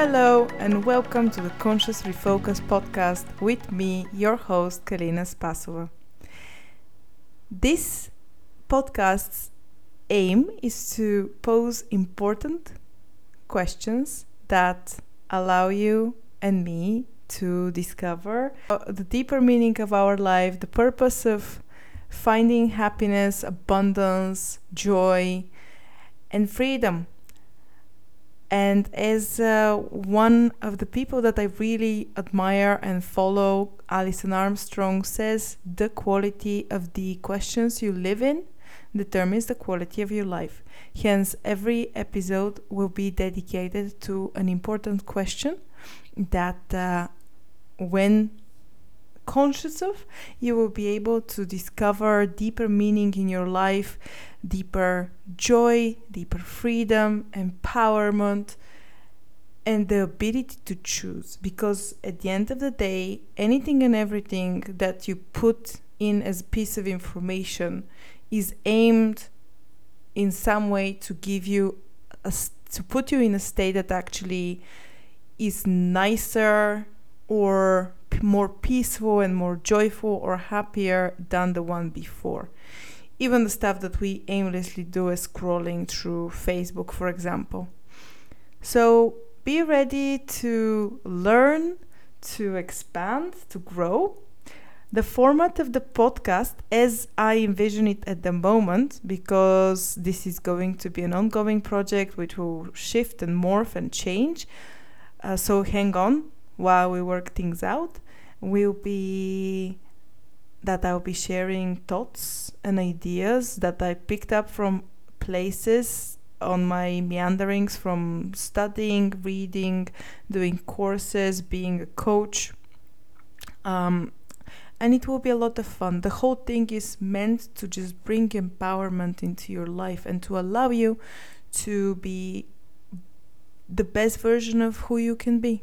Hello, and welcome to the Conscious Refocus podcast with me, your host, Kalina Spasova. This podcast's aim is to pose important questions that allow you and me to discover the deeper meaning of our life, the purpose of finding happiness, abundance, joy, and freedom. And as uh, one of the people that I really admire and follow, Alison Armstrong says, the quality of the questions you live in determines the quality of your life. Hence, every episode will be dedicated to an important question that, uh, when conscious of, you will be able to discover deeper meaning in your life, deeper joy, deeper freedom, empowerment, and the ability to choose. Because at the end of the day, anything and everything that you put in as a piece of information is aimed in some way to give you a, to put you in a state that actually is nicer or more peaceful and more joyful or happier than the one before. Even the stuff that we aimlessly do is scrolling through Facebook, for example. So be ready to learn, to expand, to grow. The format of the podcast, as I envision it at the moment, because this is going to be an ongoing project which will shift and morph and change. Uh, so hang on while we work things out will be that I'll be sharing thoughts and ideas that I picked up from places on my meanderings from studying, reading, doing courses, being a coach. Um, and it will be a lot of fun. The whole thing is meant to just bring empowerment into your life and to allow you to be the best version of who you can be.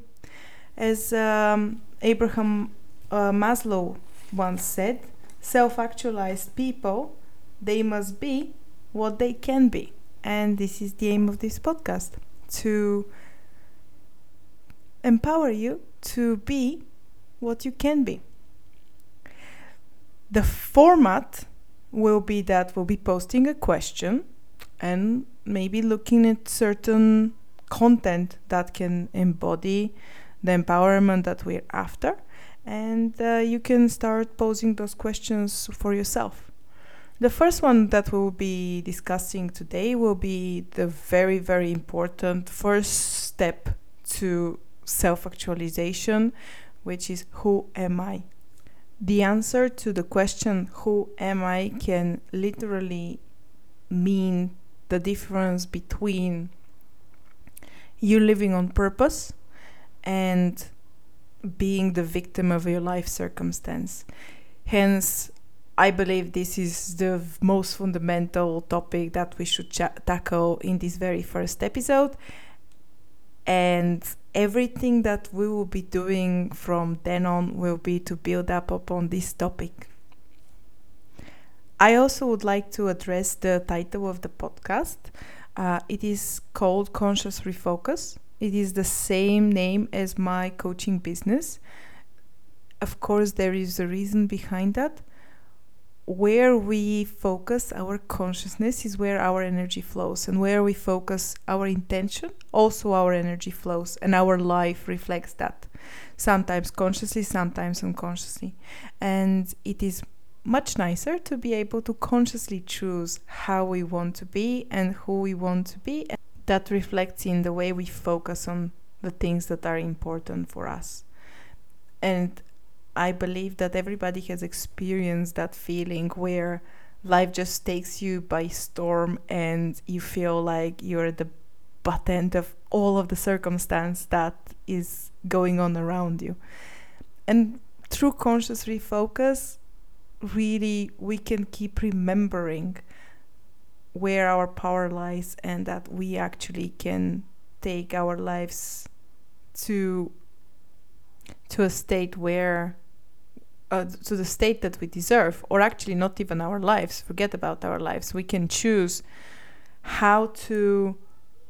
As um, Abraham uh, Maslow once said, self actualized people, they must be what they can be. And this is the aim of this podcast to empower you to be what you can be. The format will be that we'll be posting a question and maybe looking at certain content that can embody the empowerment that we're after. And uh, you can start posing those questions for yourself. The first one that we'll be discussing today will be the very, very important first step to self actualization, which is Who am I? The answer to the question, Who am I, can literally mean the difference between you living on purpose and being the victim of your life circumstance. Hence, I believe this is the most fundamental topic that we should tackle in this very first episode. And everything that we will be doing from then on will be to build up upon this topic. I also would like to address the title of the podcast. Uh, it is called Conscious Refocus. It is the same name as my coaching business. Of course, there is a reason behind that. Where we focus our consciousness is where our energy flows, and where we focus our intention, also our energy flows, and our life reflects that. Sometimes consciously, sometimes unconsciously. And it is much nicer to be able to consciously choose how we want to be and who we want to be that reflects in the way we focus on the things that are important for us. And I believe that everybody has experienced that feeling where life just takes you by storm and you feel like you're at the butt end of all of the circumstance that is going on around you. And through conscious refocus, really we can keep remembering where our power lies and that we actually can take our lives to to a state where uh, to the state that we deserve or actually not even our lives forget about our lives we can choose how to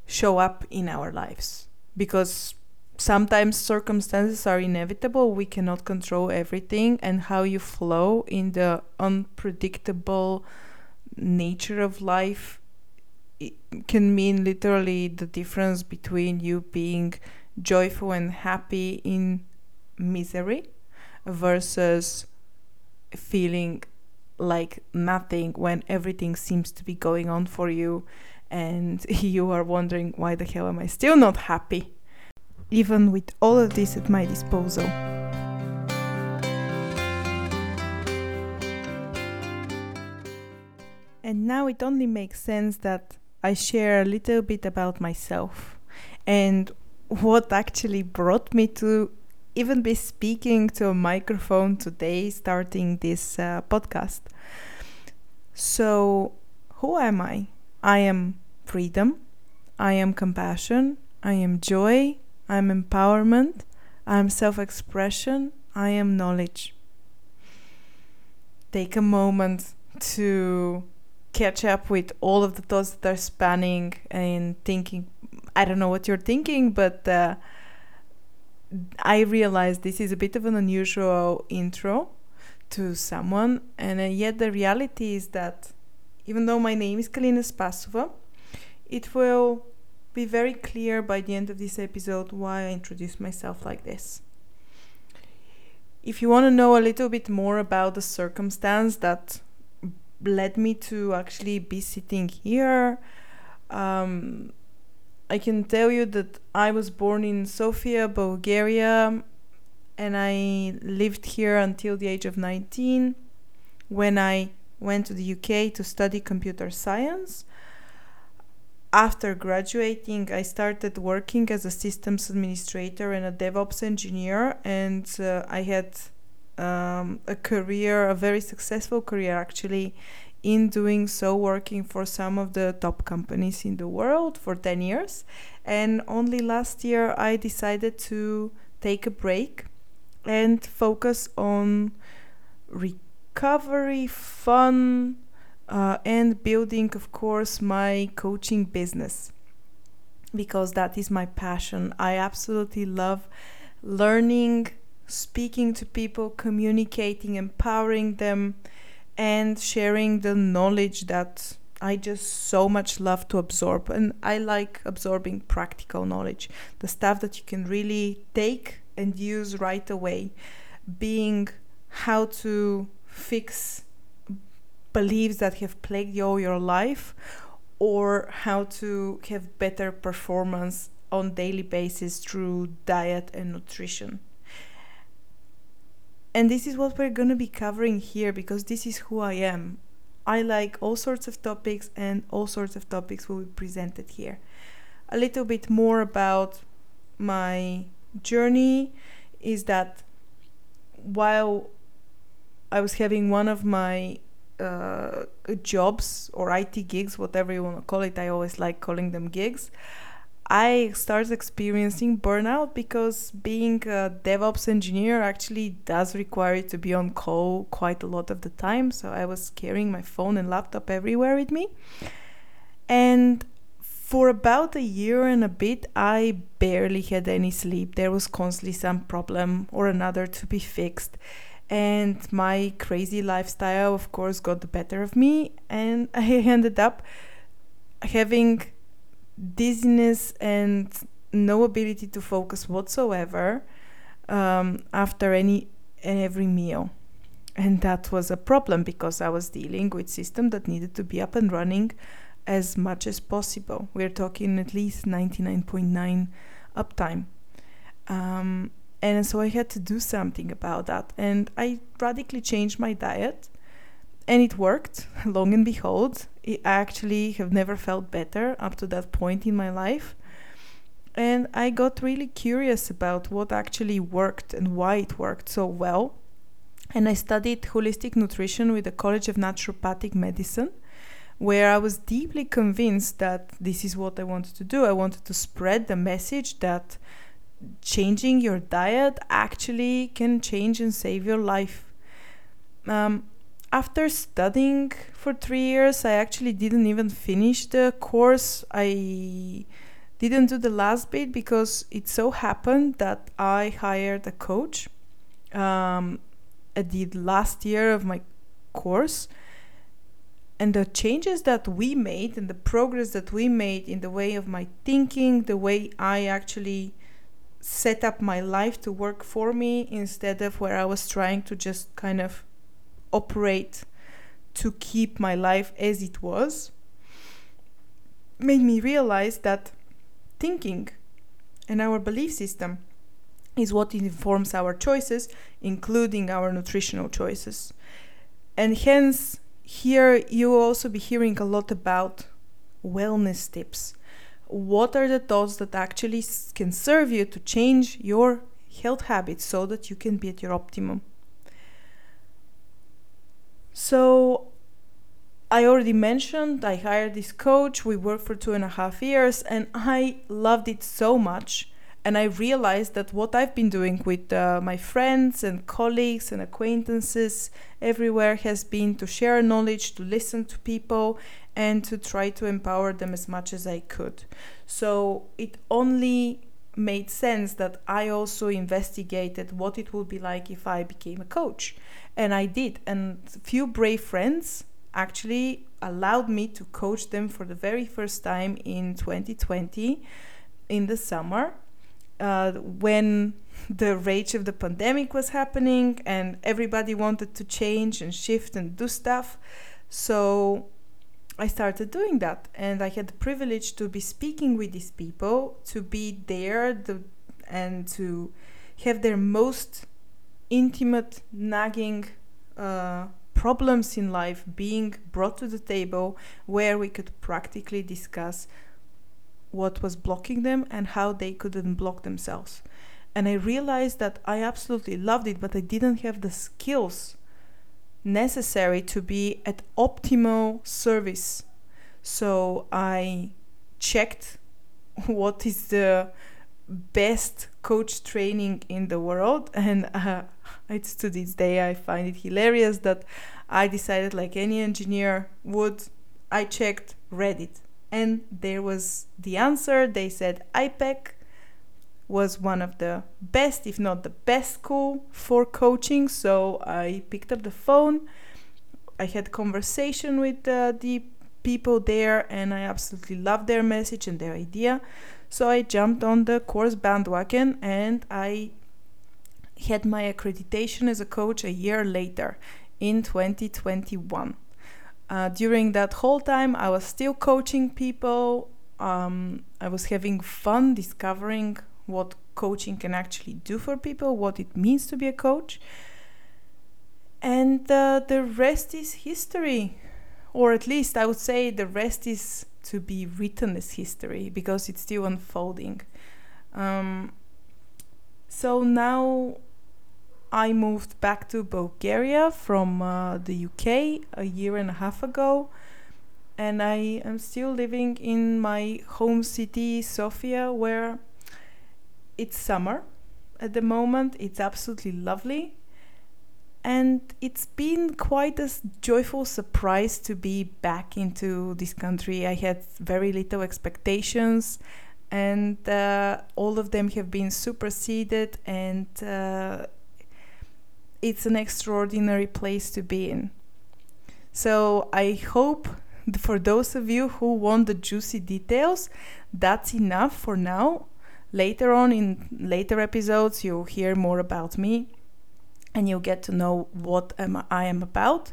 show up in our lives because sometimes circumstances are inevitable. We cannot control everything, and how you flow in the unpredictable nature of life it can mean literally the difference between you being joyful and happy in misery versus feeling like nothing when everything seems to be going on for you and you are wondering why the hell am I still not happy even with all of this at my disposal. And now it only makes sense that I share a little bit about myself and what actually brought me to even be speaking to a microphone today, starting this uh, podcast. So, who am I? I am freedom, I am compassion, I am joy, I am empowerment, I am self expression, I am knowledge. Take a moment to catch up with all of the thoughts that are spanning and thinking. I don't know what you're thinking, but. Uh, I realize this is a bit of an unusual intro to someone, and uh, yet the reality is that even though my name is Kalina Spasova, it will be very clear by the end of this episode why I introduce myself like this. If you want to know a little bit more about the circumstance that led me to actually be sitting here, um, I can tell you that I was born in Sofia, Bulgaria, and I lived here until the age of 19 when I went to the UK to study computer science. After graduating, I started working as a systems administrator and a DevOps engineer, and uh, I had um, a career, a very successful career actually, in doing so working for some of the top companies in the world for 10 years. And only last year i decided to take a break and focus on recovery fun uh, and building of course my coaching business because that is my passion. I absolutely love learning speaking to people communicating empowering them and sharing the knowledge that I just so much love to absorb. And I like absorbing practical knowledge, the stuff that you can really take and use right away, being how to fix beliefs that have plagued you all your life or how to have better performance on daily basis through diet and nutrition and this is what we're going to be covering here because this is who I am. I like all sorts of topics, and all sorts of topics will be presented here. A little bit more about my journey is that while I was having one of my uh, jobs or IT gigs, whatever you want to call it, I always like calling them gigs. I started experiencing burnout because being a DevOps engineer actually does require you to be on call quite a lot of the time. So I was carrying my phone and laptop everywhere with me. And for about a year and a bit, I barely had any sleep. There was constantly some problem or another to be fixed. And my crazy lifestyle, of course, got the better of me. And I ended up having dizziness and no ability to focus whatsoever um, after any and every meal. And that was a problem because I was dealing with system that needed to be up and running as much as possible. We're talking at least 99.9 uptime. Um, and so I had to do something about that. And I radically changed my diet and it worked long and behold i actually have never felt better up to that point in my life. And i got really curious about what actually worked and why it worked so well. And i studied holistic nutrition with the college of naturopathic medicine where i was deeply convinced that this is what i wanted to do. I wanted to spread the message that changing your diet actually can change and save your life. Um, after studying for three years, I actually didn't even finish the course. I didn't do the last bit because it so happened that I hired a coach um, at the last year of my course. And the changes that we made and the progress that we made in the way of my thinking, the way I actually set up my life to work for me instead of where I was trying to just kind of operate to keep my life as it was, made me realize that thinking and our belief system is what informs our choices, including our nutritional choices. And hence, here you will also be hearing a lot about wellness tips. What are the thoughts that actually can serve you to change your health habits so that you can be at your optimum? So, I already mentioned I hired this coach. We worked for two and a half years, and I loved it so much and I realized that what I've been doing with uh, my friends and colleagues and acquaintances everywhere has been to share knowledge, to listen to people, and to try to empower them as much as I could. So it only made sense that I also investigated what it would be like if I became a coach. And I did. And a few brave friends actually allowed me to coach them for the very first time in 2020 in the summer uh, when the rage of the pandemic was happening and everybody wanted to change and shift and do stuff. So I started doing that, and I had the privilege to be speaking with these people, to be there, the, and to have their most intimate, nagging uh, problems in life being brought to the table, where we could practically discuss what was blocking them and how they could unblock themselves. And I realized that I absolutely loved it, but I didn't have the skills necessary to be at optimal service. So I checked what is the best coach training in the world and uh, it's to this day i find it hilarious that i decided like any engineer would i checked reddit and there was the answer. They said IPEC was one of the best, if not the best school for coaching. So I picked up the phone. I had conversation with uh, the people there, and I absolutely loved their message and their idea. So I jumped on the course bandwagon, and I had my accreditation as a coach a year later in 2021. Uh, during that whole time, I was still coaching people. Um, I was having fun discovering what coaching can actually do for people, what it means to be a coach. And uh, the rest is history. Or at least I would say the rest is to be written as history because it's still unfolding. Um, so now I moved back to Bulgaria from uh, the UK a year and a half ago, and I am still living in my home city, Sofia, where it's summer at the moment. It's absolutely lovely. And it's been quite a joyful surprise to be back into this country. I had very little expectations, and uh, all of them have been superseded. And uh, it's an extraordinary place to be in. So I hope for those of you who want the juicy details, that's enough for now. Later on in later episodes, you'll hear more about me and you'll get to know what am I am about.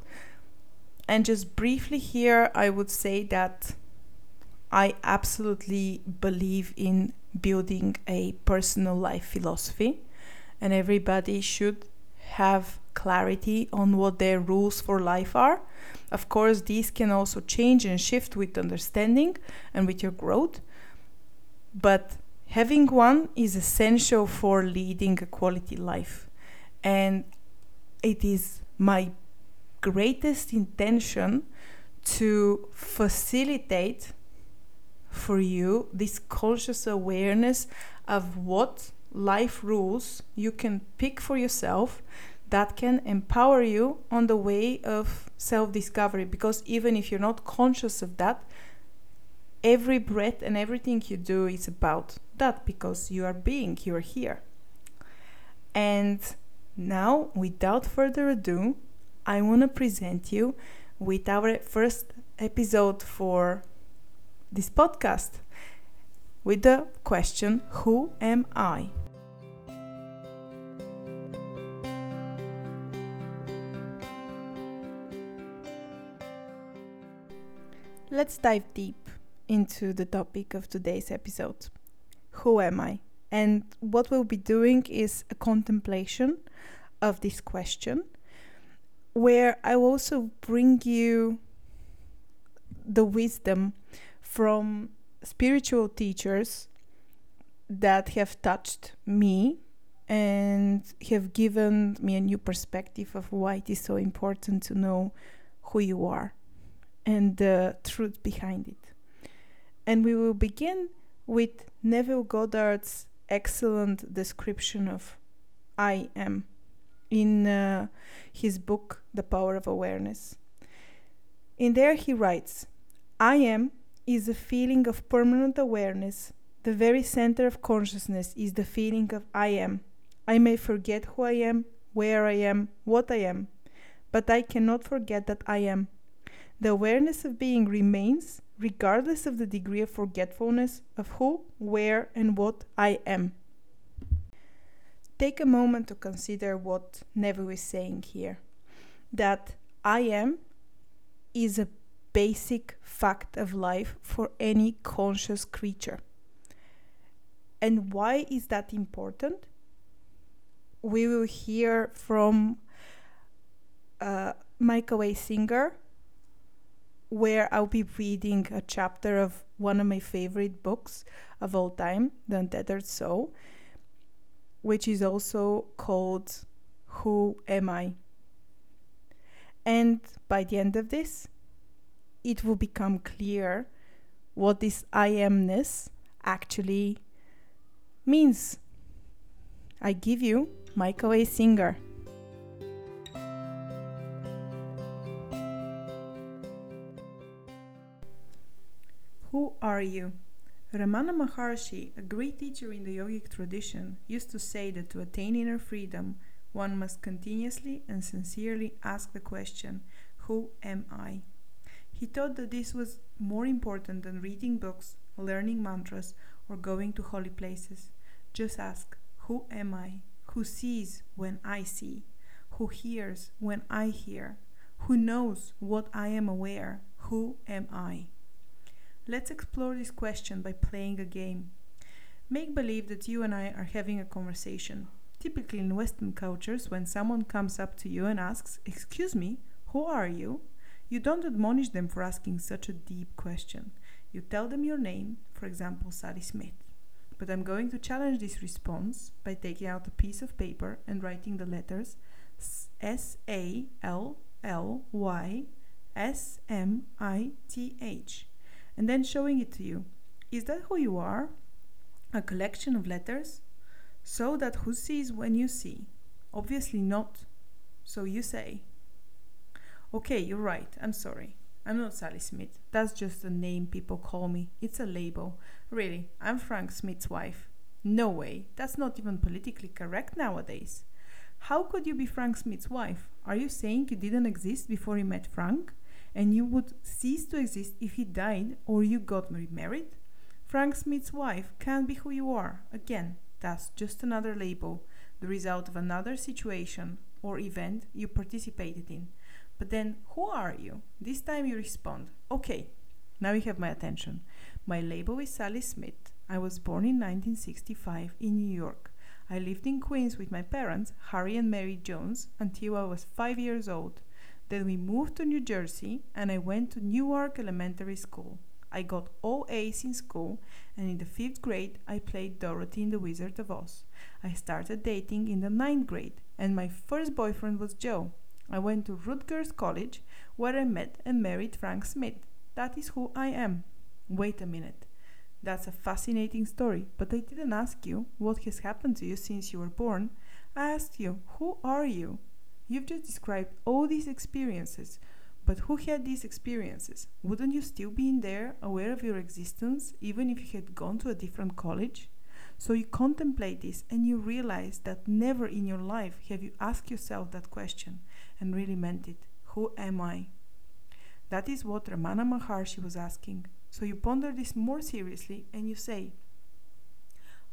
And just briefly here, I would say that I absolutely believe in building a personal life philosophy, and everybody should have clarity on what their rules for life are. Of course, these can also change and shift with understanding and with your growth. But having one is essential for leading a quality life. And it is my greatest intention to facilitate for you this conscious awareness of what life rules you can pick for yourself that can empower you on the way of self discovery. Because even if you're not conscious of that, every breath and everything you do is about that because you are being, you are here. And now, without further ado, I want to present you with our first episode for this podcast with the question Who am I? Let's dive deep into the topic of today's episode Who am I? And what we'll be doing is a contemplation of this question, where I will also bring you the wisdom from spiritual teachers that have touched me and have given me a new perspective of why it is so important to know who you are and the truth behind it. And we will begin with Neville Goddard's excellent description of I am in uh, his book, The Power of Awareness. In there, he writes I am is a feeling of permanent awareness. The very center of consciousness is the feeling of I am. I may forget who I am, where I am, what I am, but I cannot forget that I am. The awareness of being remains regardless of the degree of forgetfulness of who, where, and what I am. Take a moment to consider what Neville is saying here that I am is a basic fact of life for any conscious creature. And why is that important? We will hear from uh, Michael A. Singer where I'll be reading a chapter of one of my favorite books of all time, The Untethered Soul, which is also called Who Am I? And by the end of this, it will become clear what this I amness actually means. I give you Michael A. Singer. Who are you? Ramana Maharshi, a great teacher in the yogic tradition, used to say that to attain inner freedom, one must continuously and sincerely ask the question, Who am I? He thought that this was more important than reading books, learning mantras, or going to holy places. Just ask, Who am I? Who sees when I see? Who hears when I hear? Who knows what I am aware? Who am I? Let's explore this question by playing a game. Make believe that you and I are having a conversation. Typically, in Western cultures, when someone comes up to you and asks, Excuse me, who are you? You don't admonish them for asking such a deep question. You tell them your name, for example, Sally Smith. But I'm going to challenge this response by taking out a piece of paper and writing the letters S A L L Y S M I T H and then showing it to you. Is that who you are? A collection of letters? So that who sees when you see? Obviously not. So you say, Okay, you're right, I'm sorry. I'm not Sally Smith. That's just a name people call me. It's a label. Really, I'm Frank Smith's wife. No way, that's not even politically correct nowadays. How could you be Frank Smith's wife? Are you saying you didn't exist before you met Frank? And you would cease to exist if he died or you got remarried? Frank Smith's wife can't be who you are. Again, that's just another label, the result of another situation or event you participated in. But then, who are you? This time you respond, okay, now you have my attention. My label is Sally Smith. I was born in 1965 in New York. I lived in Queens with my parents, Harry and Mary Jones, until I was five years old. Then we moved to New Jersey and I went to Newark Elementary School. I got all A's in school, and in the fifth grade, I played Dorothy in The Wizard of Oz. I started dating in the ninth grade, and my first boyfriend was Joe. I went to Rutgers College, where I met and married Frank Smith. That is who I am. Wait a minute. That's a fascinating story, but I didn't ask you what has happened to you since you were born. I asked you, who are you? You've just described all these experiences, But who had these experiences? Wouldn't you still be in there, aware of your existence, even if you had gone to a different college? So you contemplate this and you realize that never in your life have you asked yourself that question and really meant it. Who am I? That is what Ramana Maharshi was asking. So you ponder this more seriously and you say,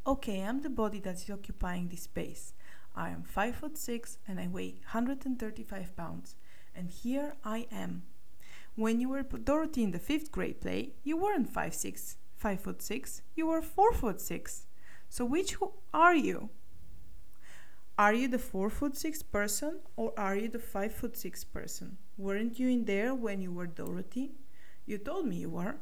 Okay, I'm the body that is occupying this space. I am 5 foot 6 and I weigh 135 pounds. And here I am. When you were Dorothy in the fifth grade play, you weren't 5 6, 5 foot 6, you were 4 foot 6. So which are you? Are you the 4 foot 6 person or are you the 5 foot 6 person? Weren't you in there when you were Dorothy? You told me you were.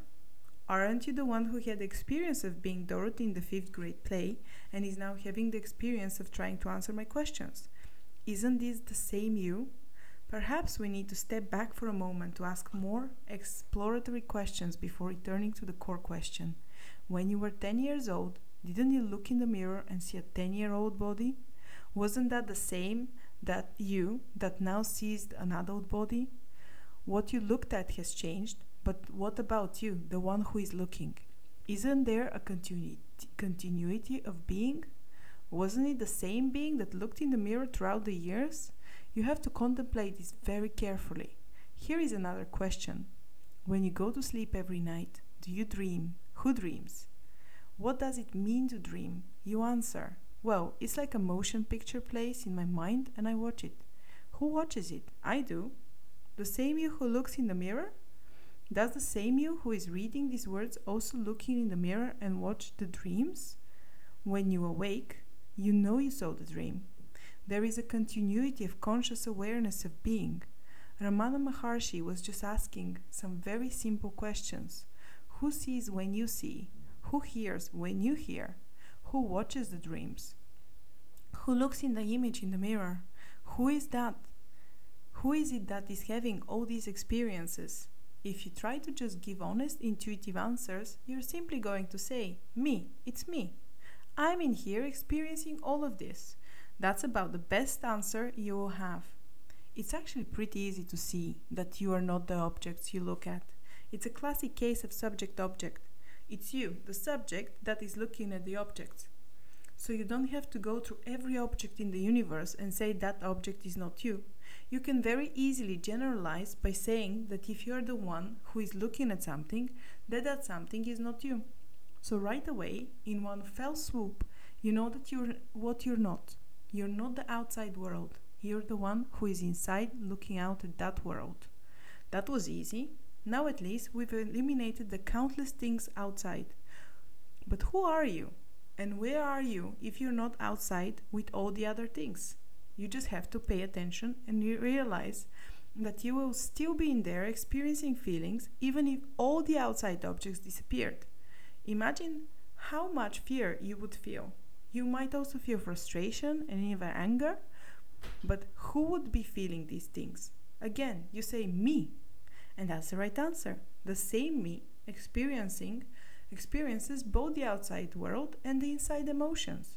Aren't you the one who had experience of being Dorothy in the fifth grade play and is now having the experience of trying to answer my questions? Isn't this the same you? Perhaps we need to step back for a moment to ask more exploratory questions before returning to the core question. When you were 10 years old, didn't you look in the mirror and see a 10 year old body? Wasn't that the same that you that now sees an adult body? What you looked at has changed, but what about you, the one who is looking? Isn't there a continu- continuity of being? Wasn't it the same being that looked in the mirror throughout the years? You have to contemplate this very carefully. Here is another question. When you go to sleep every night, do you dream? Who dreams? What does it mean to dream? You answer, Well, it's like a motion picture plays in my mind and I watch it. Who watches it? I do. The same you who looks in the mirror? Does the same you who is reading these words also looking in the mirror and watch the dreams? When you awake, you know you saw the dream. There is a continuity of conscious awareness of being. Ramana Maharshi was just asking some very simple questions. Who sees when you see? Who hears when you hear? Who watches the dreams? Who looks in the image in the mirror? Who is that? Who is it that is having all these experiences? If you try to just give honest, intuitive answers, you're simply going to say, Me, it's me. I'm in here experiencing all of this. That's about the best answer you will have. It's actually pretty easy to see that you are not the objects you look at. It's a classic case of subject object. It's you, the subject, that is looking at the objects. So you don't have to go through every object in the universe and say that object is not you. You can very easily generalize by saying that if you're the one who is looking at something, that that something is not you. So right away, in one fell swoop, you know that you're what you're not. You're not the outside world. You're the one who is inside looking out at that world. That was easy. Now at least we've eliminated the countless things outside. But who are you? And where are you if you're not outside with all the other things? You just have to pay attention and you realize that you will still be in there experiencing feelings even if all the outside objects disappeared. Imagine how much fear you would feel. You might also feel frustration and even anger, but who would be feeling these things? Again, you say me, and that's the right answer. The same me experiencing experiences both the outside world and the inside emotions.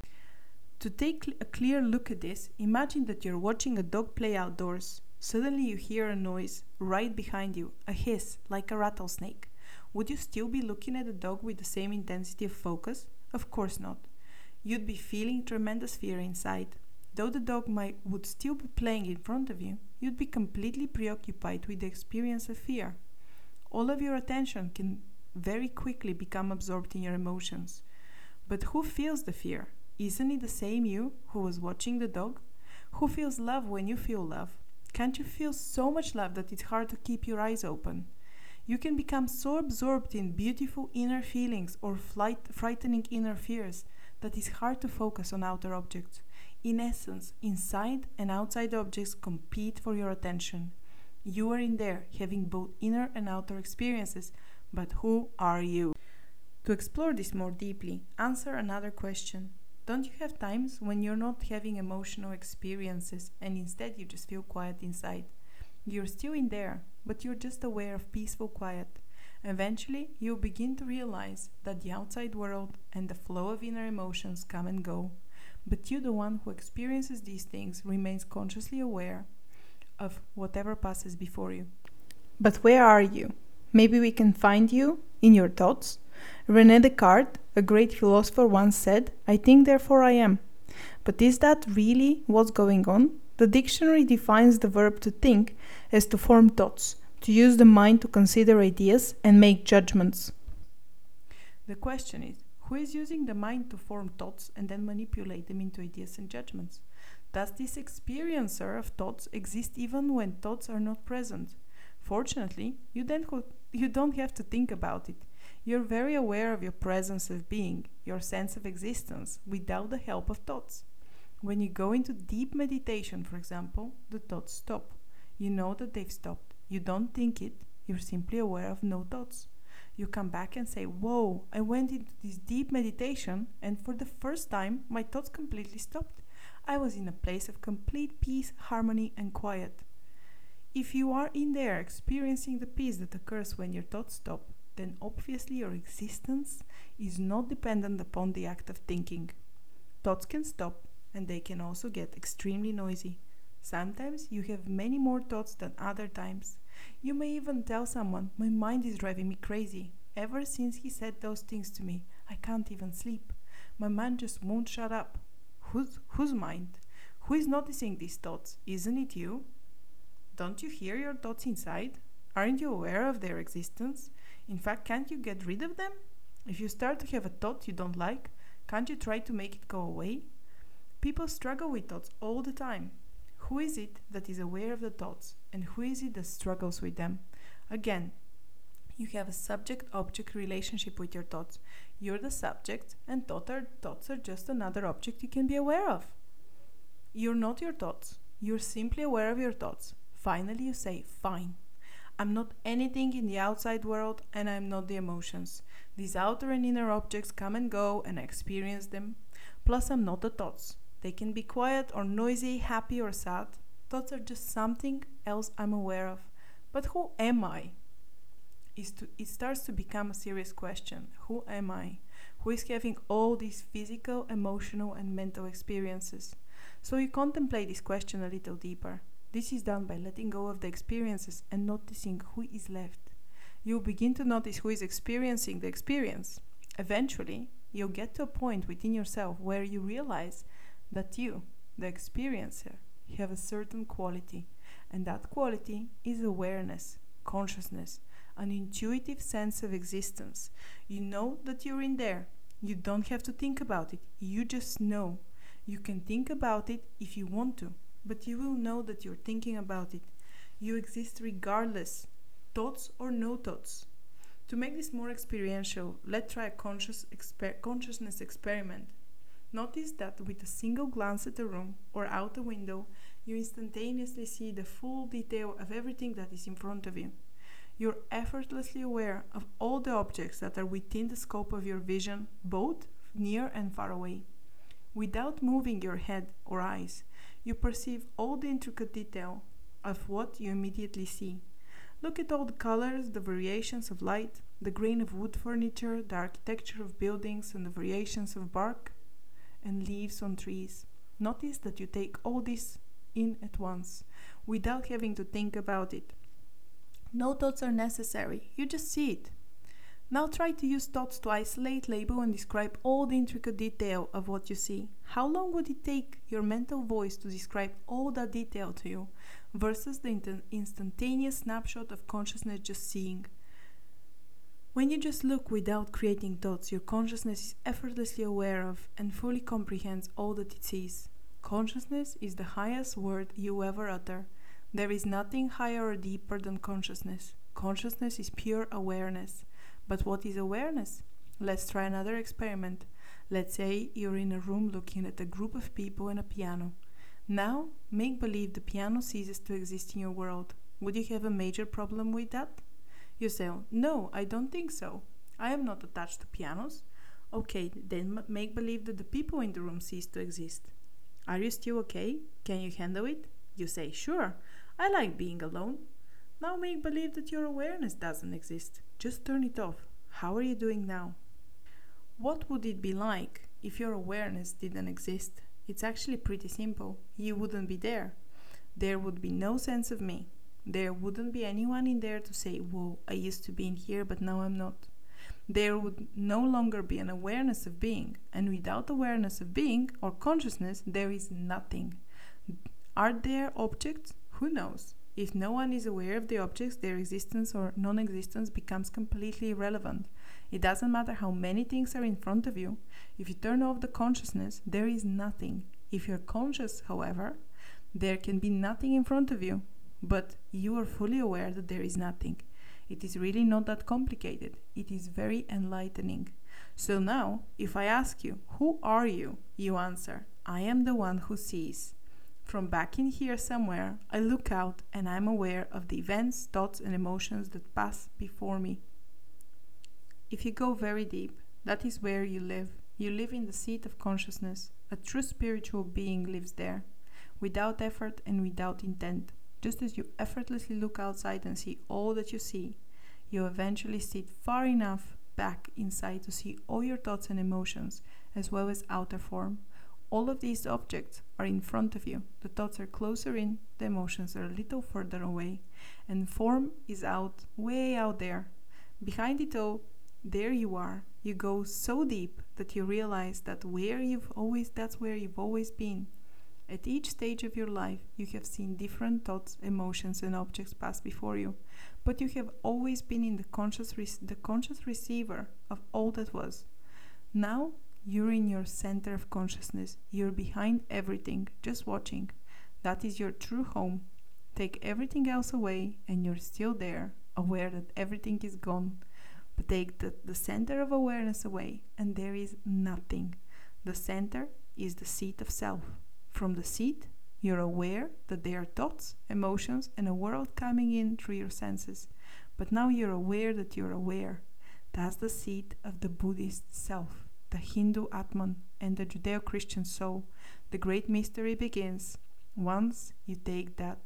To take a clear look at this, imagine that you're watching a dog play outdoors. Suddenly you hear a noise right behind you, a hiss like a rattlesnake. Would you still be looking at the dog with the same intensity of focus? Of course not. You'd be feeling tremendous fear inside. Though the dog might would still be playing in front of you, you'd be completely preoccupied with the experience of fear. All of your attention can very quickly become absorbed in your emotions. But who feels the fear? Isn't it the same you who was watching the dog? Who feels love when you feel love? Can't you feel so much love that it's hard to keep your eyes open? You can become so absorbed in beautiful inner feelings or flight, frightening inner fears that it's hard to focus on outer objects. In essence, inside and outside objects compete for your attention. You are in there, having both inner and outer experiences, but who are you? To explore this more deeply, answer another question. Don't you have times when you're not having emotional experiences and instead you just feel quiet inside? You're still in there, but you're just aware of peaceful quiet. Eventually, you'll begin to realize that the outside world and the flow of inner emotions come and go, but you, the one who experiences these things, remains consciously aware of whatever passes before you. But where are you? Maybe we can find you in your thoughts. Rene Descartes, a great philosopher, once said, I think, therefore I am. But is that really what's going on? The dictionary defines the verb to think as to form thoughts, to use the mind to consider ideas and make judgments. The question is who is using the mind to form thoughts and then manipulate them into ideas and judgments? Does this experiencer of thoughts exist even when thoughts are not present? Fortunately, you, then you don't have to think about it. You're very aware of your presence of being, your sense of existence, without the help of thoughts. When you go into deep meditation, for example, the thoughts stop. You know that they've stopped. You don't think it, you're simply aware of no thoughts. You come back and say, Whoa, I went into this deep meditation, and for the first time, my thoughts completely stopped. I was in a place of complete peace, harmony, and quiet. If you are in there experiencing the peace that occurs when your thoughts stop, then obviously your existence is not dependent upon the act of thinking. Thoughts can stop and they can also get extremely noisy. Sometimes you have many more thoughts than other times. You may even tell someone, My mind is driving me crazy. Ever since he said those things to me, I can't even sleep. My mind just won't shut up. Whose, whose mind? Who is noticing these thoughts? Isn't it you? Don't you hear your thoughts inside? Aren't you aware of their existence? In fact, can't you get rid of them? If you start to have a thought you don't like, can't you try to make it go away? People struggle with thoughts all the time. Who is it that is aware of the thoughts, and who is it that struggles with them? Again, you have a subject object relationship with your thoughts. You're the subject, and thought are, thoughts are just another object you can be aware of. You're not your thoughts, you're simply aware of your thoughts. Finally, you say, Fine. I'm not anything in the outside world, and I'm not the emotions. These outer and inner objects come and go, and I experience them. Plus, I'm not the thoughts. They can be quiet or noisy, happy or sad. Thoughts are just something else I'm aware of. But who am I? To, it starts to become a serious question. Who am I? Who is having all these physical, emotional, and mental experiences? So you contemplate this question a little deeper. This is done by letting go of the experiences and noticing who is left. You'll begin to notice who is experiencing the experience. Eventually, you'll get to a point within yourself where you realize that you, the experiencer, have a certain quality, and that quality is awareness, consciousness, an intuitive sense of existence. You know that you're in there. You don't have to think about it, you just know. You can think about it if you want to, but you will know that you're thinking about it. You exist regardless, thoughts or no thoughts. To make this more experiential, let's try a conscious exper- consciousness experiment. Notice that with a single glance at the room or out the window, you instantaneously see the full detail of everything that is in front of you. You're effortlessly aware of all the objects that are within the scope of your vision, both near and far away. Without moving your head or eyes, you perceive all the intricate detail of what you immediately see. Look at all the colors, the variations of light, the grain of wood furniture, the architecture of buildings, and the variations of bark and leaves on trees. Notice that you take all this in at once without having to think about it. No thoughts are necessary, you just see it. Now try to use thoughts to isolate, label, and describe all the intricate detail of what you see. How long would it take your mental voice to describe all that detail to you versus the instantaneous snapshot of consciousness just seeing? When you just look without creating thoughts, your consciousness is effortlessly aware of and fully comprehends all that it sees. Consciousness is the highest word you ever utter. There is nothing higher or deeper than consciousness. Consciousness is pure awareness. But what is awareness? Let's try another experiment. Let's say you're in a room looking at a group of people and a piano. Now, make believe the piano ceases to exist in your world. Would you have a major problem with that? You say, No, I don't think so. I am not attached to pianos. Okay, then make believe that the people in the room cease to exist. Are you still okay? Can you handle it? You say, Sure, I like being alone. Now make believe that your awareness doesn't exist. Just turn it off. How are you doing now? What would it be like if your awareness didn't exist? It's actually pretty simple. You wouldn't be there. There would be no sense of me. There wouldn't be anyone in there to say, Whoa, I used to be in here, but now I'm not. There would no longer be an awareness of being, and without awareness of being or consciousness, there is nothing. Are there objects? Who knows? If no one is aware of the objects, their existence or non existence becomes completely irrelevant. It doesn't matter how many things are in front of you. If you turn off the consciousness, there is nothing. If you're conscious, however, there can be nothing in front of you, but you are fully aware that there is nothing. It is really not that complicated. It is very enlightening. So now, if I ask you, Who are you? you answer, I am the one who sees. From back in here somewhere, I look out and I'm aware of the events, thoughts, and emotions that pass before me. If you go very deep, that is where you live. You live in the seat of consciousness. A true spiritual being lives there, without effort and without intent. Just as you effortlessly look outside and see all that you see, you eventually sit far enough back inside to see all your thoughts and emotions, as well as outer form. All of these objects are in front of you. The thoughts are closer in, the emotions are a little further away, and form is out, way out there. Behind it all, there you are. You go so deep that you realize that where you've always that's where you've always been. At each stage of your life, you have seen different thoughts, emotions, and objects pass before you, but you have always been in the conscious, the conscious receiver of all that was. Now you're in your center of consciousness. You're behind everything, just watching. That is your true home. Take everything else away, and you're still there, aware that everything is gone. But take the, the center of awareness away, and there is nothing. The center is the seat of self. From the seat, you're aware that there are thoughts, emotions, and a world coming in through your senses. But now you're aware that you're aware. That's the seat of the Buddhist self, the Hindu Atman, and the Judeo Christian soul. The great mystery begins once you take that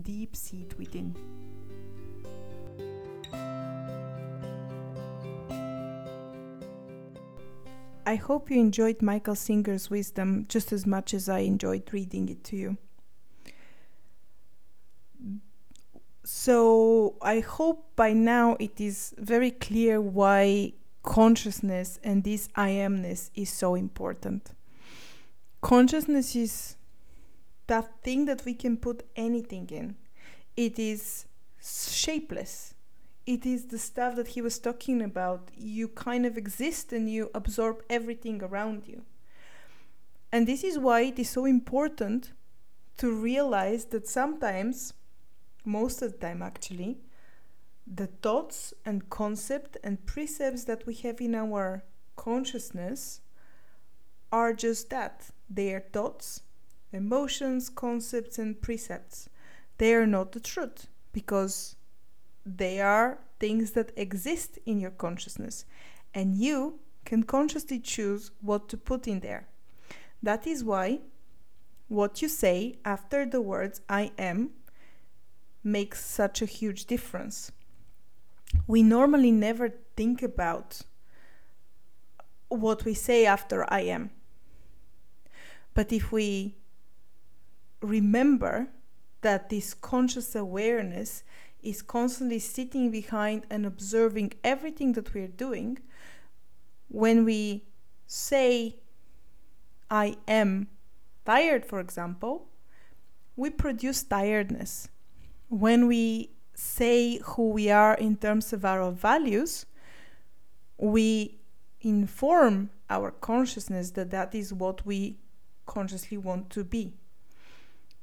deep seat within. I hope you enjoyed Michael Singer's wisdom just as much as I enjoyed reading it to you. So, I hope by now it is very clear why consciousness and this I amness is so important. Consciousness is that thing that we can put anything in, it is shapeless it is the stuff that he was talking about. You kind of exist and you absorb everything around you. And this is why it is so important to realize that sometimes, most of the time actually, the thoughts and concept and precepts that we have in our consciousness are just that. They are thoughts, emotions, concepts, and precepts. They are not the truth because they are things that exist in your consciousness, and you can consciously choose what to put in there. That is why what you say after the words I am makes such a huge difference. We normally never think about what we say after I am. But if we remember that this conscious awareness is constantly sitting behind and observing everything that we're doing, when we say, I am tired, for example, we produce tiredness. When we say who we are in terms of our values, we inform our consciousness that that is what we consciously want to be.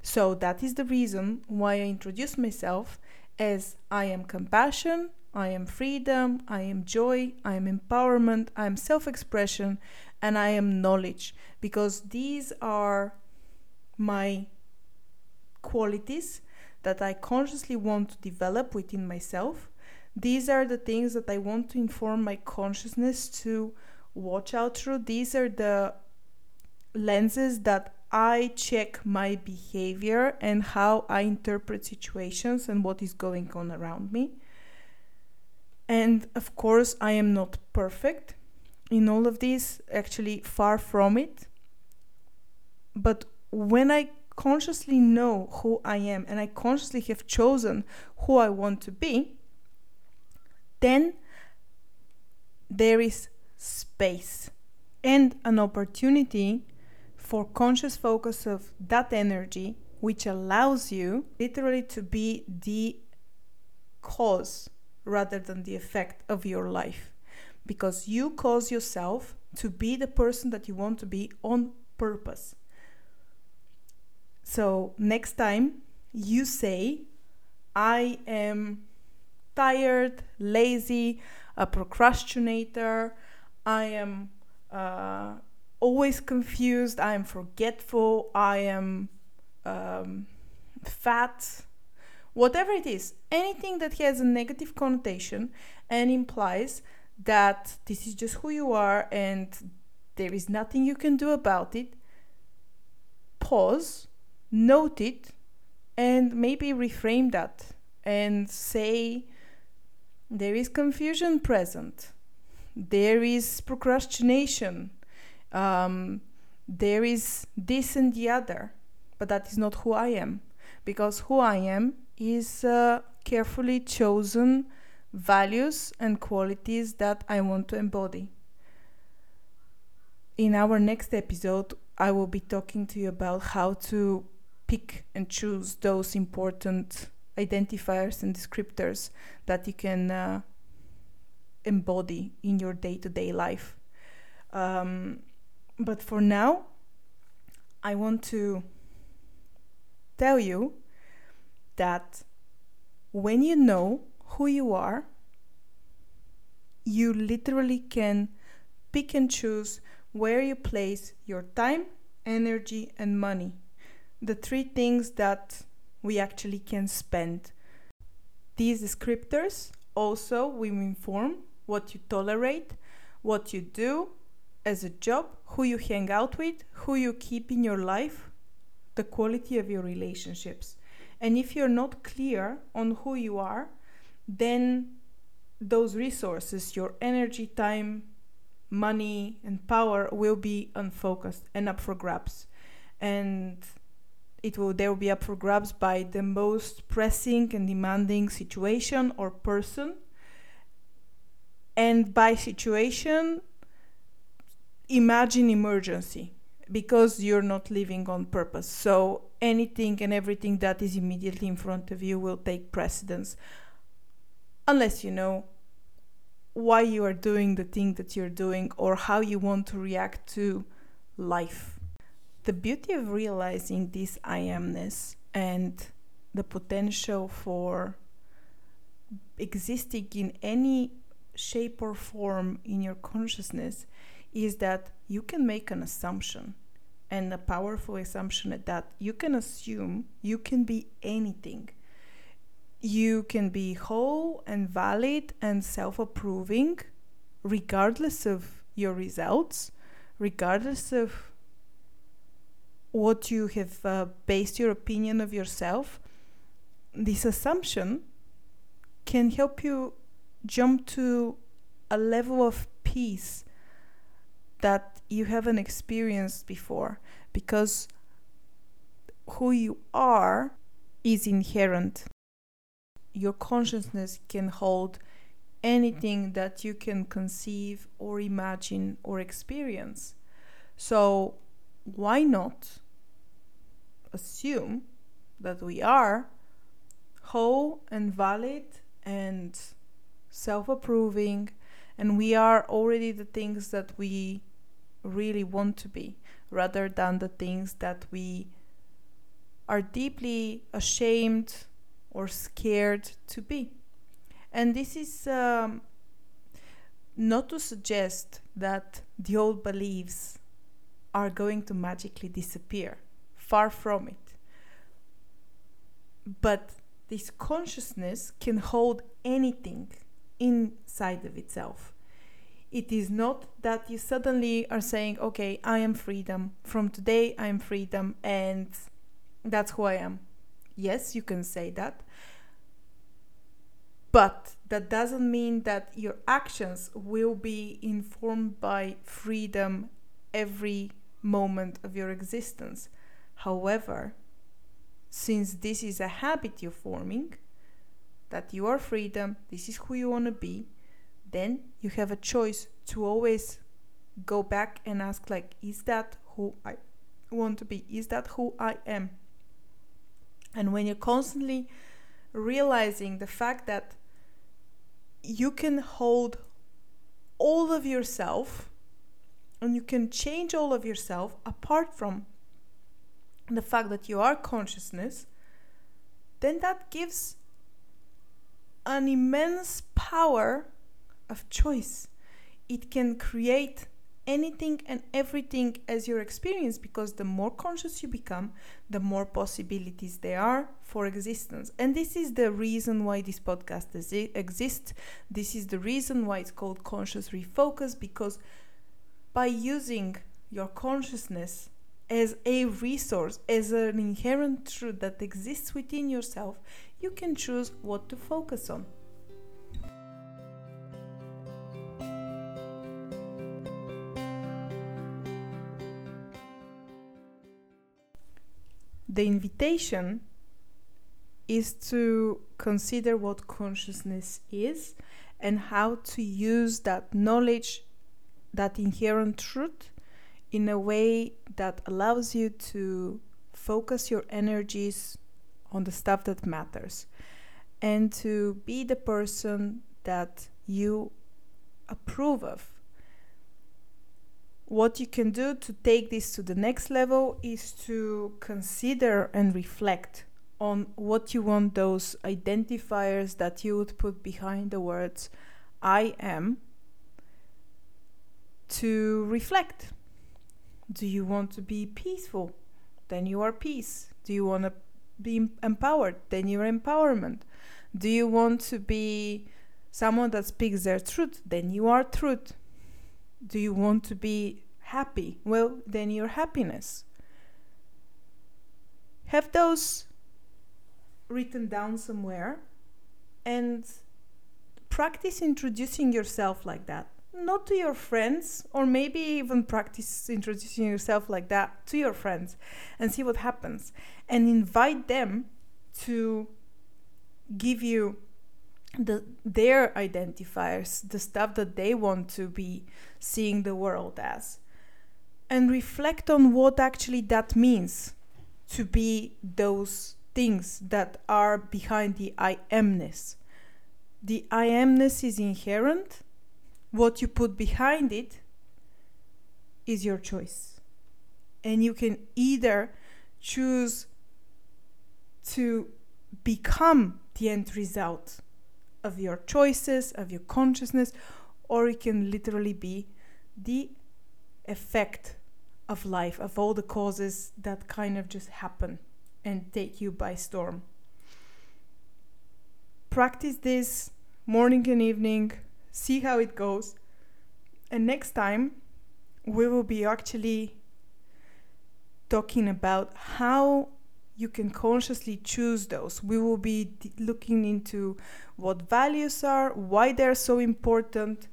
So that is the reason why I introduce myself as I am compassion, I am freedom, I am joy, I am empowerment, I am self expression, and I am knowledge. Because these are my qualities that I consciously want to develop within myself. These are the things that I want to inform my consciousness to watch out through. These are the lenses that I check my behavior and how I interpret situations and what is going on around me. And of course, I am not perfect in all of this, actually, far from it. But when I consciously know who I am and I consciously have chosen who I want to be, then there is space and an opportunity for conscious focus of that energy, which allows you literally to be the cause rather than the effect of your life. Because you cause yourself to be the person that you want to be on purpose. So, next time you say, I am tired, lazy, a procrastinator, I am uh, always confused, I am forgetful, I am um, fat, whatever it is, anything that has a negative connotation and implies that this is just who you are and there is nothing you can do about it, pause, note it, and maybe reframe that and say there is confusion present, there is procrastination, um, there is this and the other, but that is not who I am. Because who I am is uh, carefully chosen values and qualities that I want to embody. In our next episode, I will be talking to you about how to pick and choose those important identifiers and descriptors that you can uh, embody in your day to day life. Um, but for now, I want to tell you that when you know who you are, you literally can pick and choose where you place your time, energy, and money. The three things that we actually can spend. These descriptors also will inform what you tolerate, what you do as a job, who you hang out with, who you keep in your life, the quality of your relationships. And if you're not clear on who you are, then those resources, your energy, time, money, and power will be unfocused and up for grabs. And it will they will be up for grabs by the most pressing and demanding situation or person. And by situation, imagine emergency because you're not living on purpose. So anything and everything that is immediately in front of you will take precedence unless you know why you are doing the thing that you're doing or how you want to react to life. The beauty of realizing this I amness and the potential for existing in any shape or form in your consciousness is that you can make an assumption and a powerful assumption that you can assume you can be anything. You can be whole and valid and self approving, regardless of your results, regardless of what you have uh, based your opinion of yourself. This assumption can help you jump to a level of peace that you haven't experienced before because who you are is inherent your consciousness can hold anything that you can conceive or imagine or experience. So, why not assume that we are whole and valid and self approving, and we are already the things that we really want to be, rather than the things that we are deeply ashamed or scared to be. And this is um, not to suggest that the old beliefs are going to magically disappear. Far from it. But this consciousness can hold anything inside of itself. It is not that you suddenly are saying, okay, I am freedom. From today, I am freedom, and that's who I am. Yes, you can say that. But that doesn't mean that your actions will be informed by freedom every moment of your existence. However, since this is a habit you're forming, that you are freedom, this is who you want to be, then you have a choice to always go back and ask like is that who I want to be? Is that who I am? And when you're constantly realizing the fact that you can hold all of yourself and you can change all of yourself apart from the fact that you are consciousness, then that gives an immense power of choice. It can create anything and everything as your experience because the more conscious you become, the more possibilities there are for existence. And this is the reason why this podcast exists. This is the reason why it's called Conscious Refocus because by using your consciousness as a resource, as an inherent truth that exists within yourself, you can choose what to focus on. the invitation is to consider what consciousness is and how to use that knowledge, that inherent truth, in a way that allows you to focus your energies on the stuff that matters and to be the person that you approve of what you can do to take this to the next level is to consider and reflect on what you want those identifiers that you would put behind the words I am to reflect. Do you want to be peaceful? Then you are peace. Do you want to be empowered? Then you're empowerment. Do you want to be someone that speaks their truth? Then you are truth do you want to be happy? Well, then you're happiness. Have those written down somewhere and practice introducing yourself like that. Not to your friends, or maybe even practice introducing yourself like that to your friends and see what happens. And invite them to give you the their identifiers, the stuff that they want to be seeing the world as, and reflect on what actually that means to be those things that are behind the I amness. The I amness is inherent. What you put behind it is your choice. And you can either choose to become the end result of your choices, of your consciousness, or it can literally be the effect of life, of all the causes that kind of just happen and take you by storm. Practice this morning and evening, see how it goes, and next time we will be actually talking about how you can consciously choose those. We will be d- looking into what values are, why they're so important,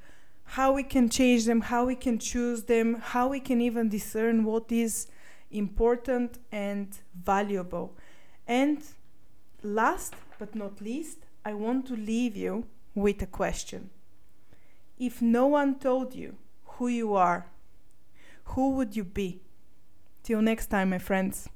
how we can change them, how we can choose them, how we can even discern what is important and valuable. And last but not least, I want to leave you with a question. If no one told you who you are, who would you be? Till next time, my friends.